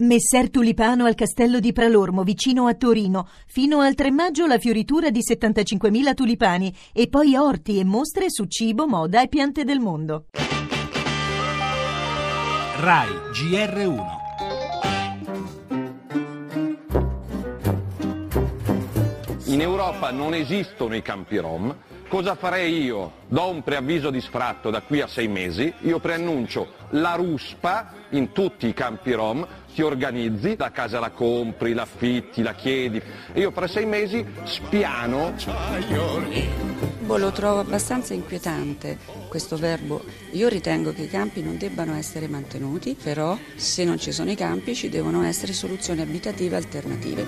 Messer Tulipano al castello di Pralormo, vicino a Torino. Fino al 3 maggio la fioritura di 75.000 tulipani e poi orti e mostre su cibo, moda e piante del mondo. RAI GR1 In Europa non esistono i campi rom. Cosa farei io? Do un preavviso di sfratto da qui a sei mesi, io preannuncio la ruspa in tutti i campi rom, ti organizzi, la casa la compri, la affitti, la chiedi. Io per sei mesi spiano. Boh, lo trovo abbastanza inquietante questo verbo. Io ritengo che i campi non debbano essere mantenuti, però se non ci sono i campi ci devono essere soluzioni abitative alternative.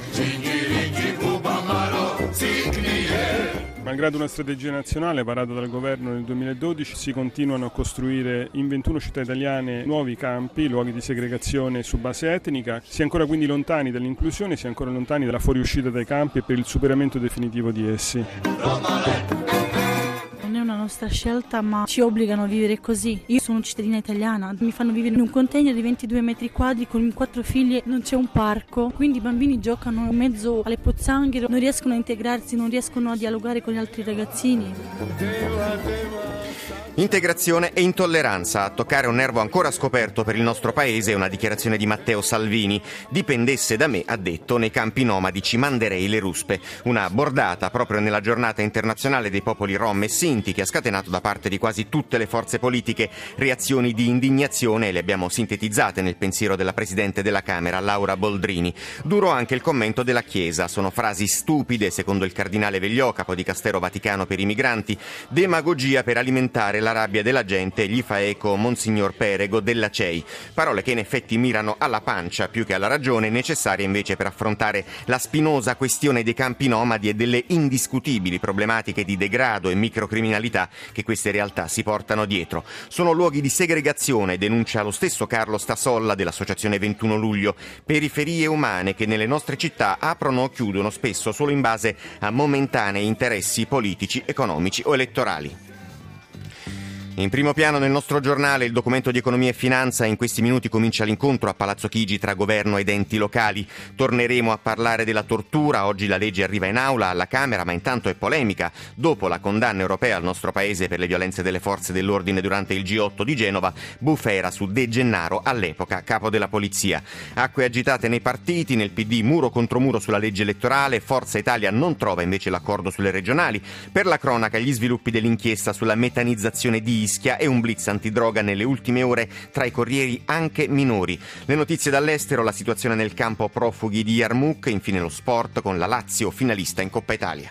Malgrado una strategia nazionale varata dal governo nel 2012, si continuano a costruire in 21 città italiane nuovi campi, luoghi di segregazione su base etnica. Si è ancora quindi lontani dall'inclusione, si è ancora lontani dalla fuoriuscita dai campi e per il superamento definitivo di essi nostra scelta, ma ci obbligano a vivere così. Io sono cittadina italiana, mi fanno vivere in un container di 22 metri quadri con quattro figlie, non c'è un parco, quindi i bambini giocano in mezzo alle pozzanghere, non riescono a integrarsi, non riescono a dialogare con gli altri ragazzini. Integrazione e intolleranza. A toccare un nervo ancora scoperto per il nostro paese una dichiarazione di Matteo Salvini. Dipendesse da me, ha detto, nei campi nomadi ci manderei le ruspe. Una bordata proprio nella giornata internazionale dei popoli rom e sinti che ha scatenato da parte di quasi tutte le forze politiche reazioni di indignazione e le abbiamo sintetizzate nel pensiero della Presidente della Camera, Laura Boldrini. Duro anche il commento della Chiesa. Sono frasi stupide, secondo il cardinale Vegliò, capo di Castero Vaticano per i migranti, demagogia per alimentare la rabbia della gente gli fa eco Monsignor Perego della CEI. Parole che in effetti mirano alla pancia più che alla ragione, necessarie invece per affrontare la spinosa questione dei campi nomadi e delle indiscutibili problematiche di degrado e microcriminalità che queste realtà si portano dietro. Sono luoghi di segregazione, denuncia lo stesso Carlo Stasolla dell'Associazione 21 Luglio, periferie umane che nelle nostre città aprono o chiudono spesso solo in base a momentanei interessi politici, economici o elettorali. In primo piano nel nostro giornale il documento di economia e finanza in questi minuti comincia l'incontro a Palazzo Chigi tra governo ed enti locali. Torneremo a parlare della tortura, oggi la legge arriva in aula alla Camera ma intanto è polemica. Dopo la condanna europea al nostro paese per le violenze delle forze dell'ordine durante il G8 di Genova, bufera su De Gennaro, all'epoca capo della polizia. Acque agitate nei partiti, nel PD muro contro muro sulla legge elettorale, Forza Italia non trova invece l'accordo sulle regionali. Per la cronaca gli sviluppi dell'inchiesta sulla metanizzazione di Ischia e un blitz antidroga nelle ultime ore tra i corrieri anche minori. Le notizie dall'estero, la situazione nel campo profughi di Yarmouk, infine lo sport con la Lazio finalista in Coppa Italia.